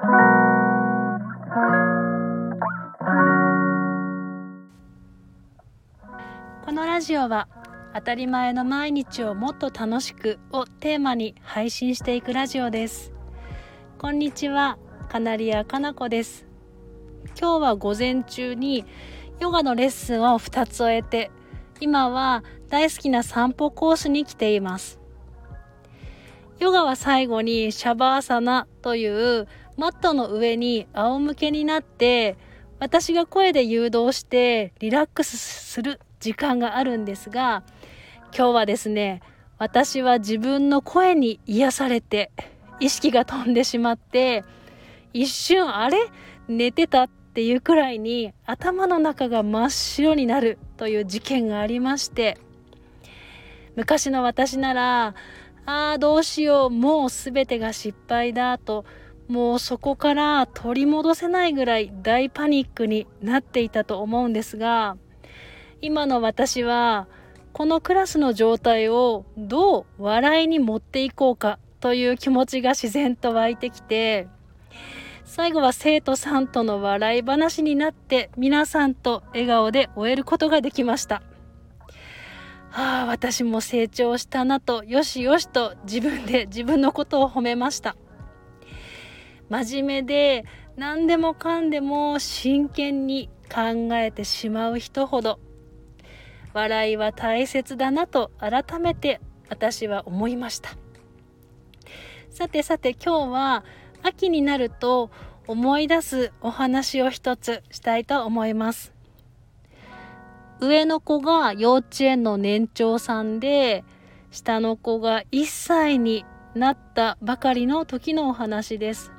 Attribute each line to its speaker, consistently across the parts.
Speaker 1: このラジオは当たり前の毎日をもっと楽しくをテーマに配信していくラジオです。こんにちはカナリアかなこです。今日は午前中にヨガのレッスンを2つ終えて今は大好きな散歩コースに来ています。ヨガは最後にシャバーサナというマットの上に仰向けになって私が声で誘導してリラックスする時間があるんですが今日はですね私は自分の声に癒されて意識が飛んでしまって一瞬あれ？寝てたっていうくらいに頭の中が真っ白になるという事件がありまして昔の私ならああどうしようもう全てが失敗だともうそこから取り戻せないぐらい大パニックになっていたと思うんですが今の私はこのクラスの状態をどう笑いに持っていこうかという気持ちが自然と湧いてきて最後は生徒さんとの笑い話になって皆さんと笑顔で終えることができました。はあ私も成長したなとよしよしと自分で自分のことを褒めました。真面目で何でもかんでも真剣に考えてしまう人ほど。笑いは大切だなと改めて私は思いました。さてさて今日は秋になると思い出すお話を一つしたいと思います。上の子が幼稚園の年長さんで下の子が1歳になったばかりの時のお話です。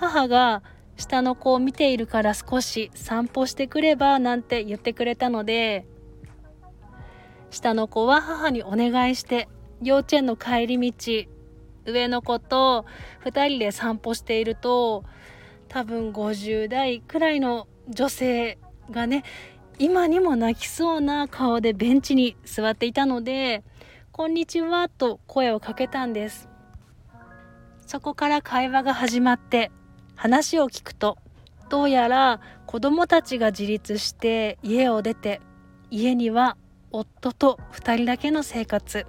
Speaker 1: 母が下の子を見ているから少し散歩してくればなんて言ってくれたので下の子は母にお願いして幼稚園の帰り道上の子と2人で散歩していると多分50代くらいの女性がね今にも泣きそうな顔でベンチに座っていたので「こんにちは」と声をかけたんです。そこから会話が始まって話を聞くとどうやら子供たちが自立して家を出て家には夫と2人だけの生活。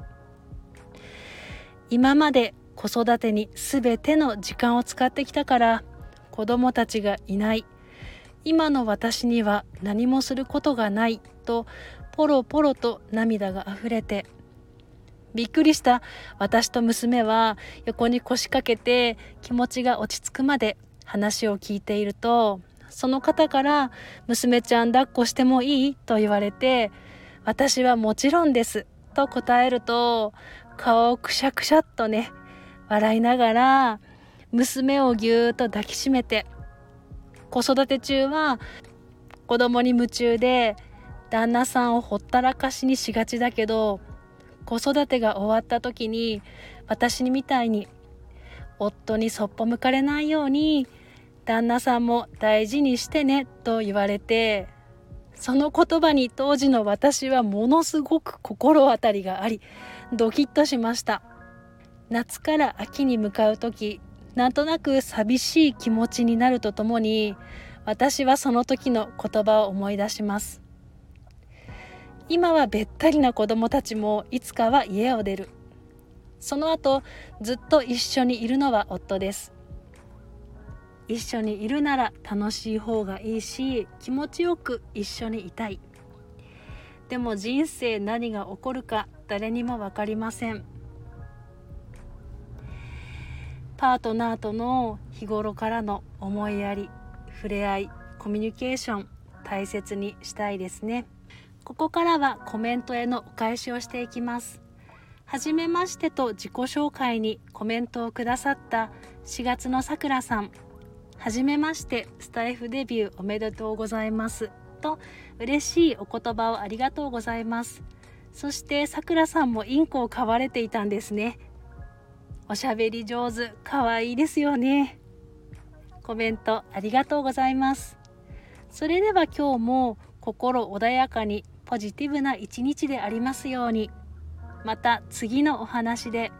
Speaker 1: 今まで子育てに全ての時間を使ってきたから子供たちがいない。今の私には何もすることがないとポロポロと涙があふれてびっくりした。私と娘は横に腰掛けて気持ちが落ち着くまで話を聞いているとその方から「娘ちゃん抱っこしてもいい?」と言われて「私はもちろんです」と答えると顔をくしゃくしゃっとね笑いながら娘をぎゅーっと抱きしめて子育て中は子供に夢中で旦那さんをほったらかしにしがちだけど子育てが終わった時に私みたいに夫にそっぽ向かれないように旦那さんも大事にしてねと言われてその言葉に当時の私はものすごく心当たりがありドキッとしました。夏から秋に向かう時なんとなく寂しい気持ちになるとともに私はその時の言葉を思い出します。今はべったりな子供たちもいつかは家を出る。その後ずっと一緒にいるのは夫です。一緒にいるなら楽しい方がいいし気持ちよく一緒にいたい。でも人生何が起こるか誰にも分かりません。パートナーとの日頃からの思いやり触れ合いコミュニケーション大切にしたいですね。ここからはコメントへのお返しをしていきます。はじめましてと自己紹介にコメントをくださった4月のさくらさん。はじめましてスタイフデビューおめでとうございます。と嬉しいお言葉をありがとうございます。そしてさくらさんもインコを飼われていたんですね。おしゃべり上手かわいいですよね。コメントありがとうございます。それでは今日も心穏やかにポジティブな一日でありますように。また次のお話で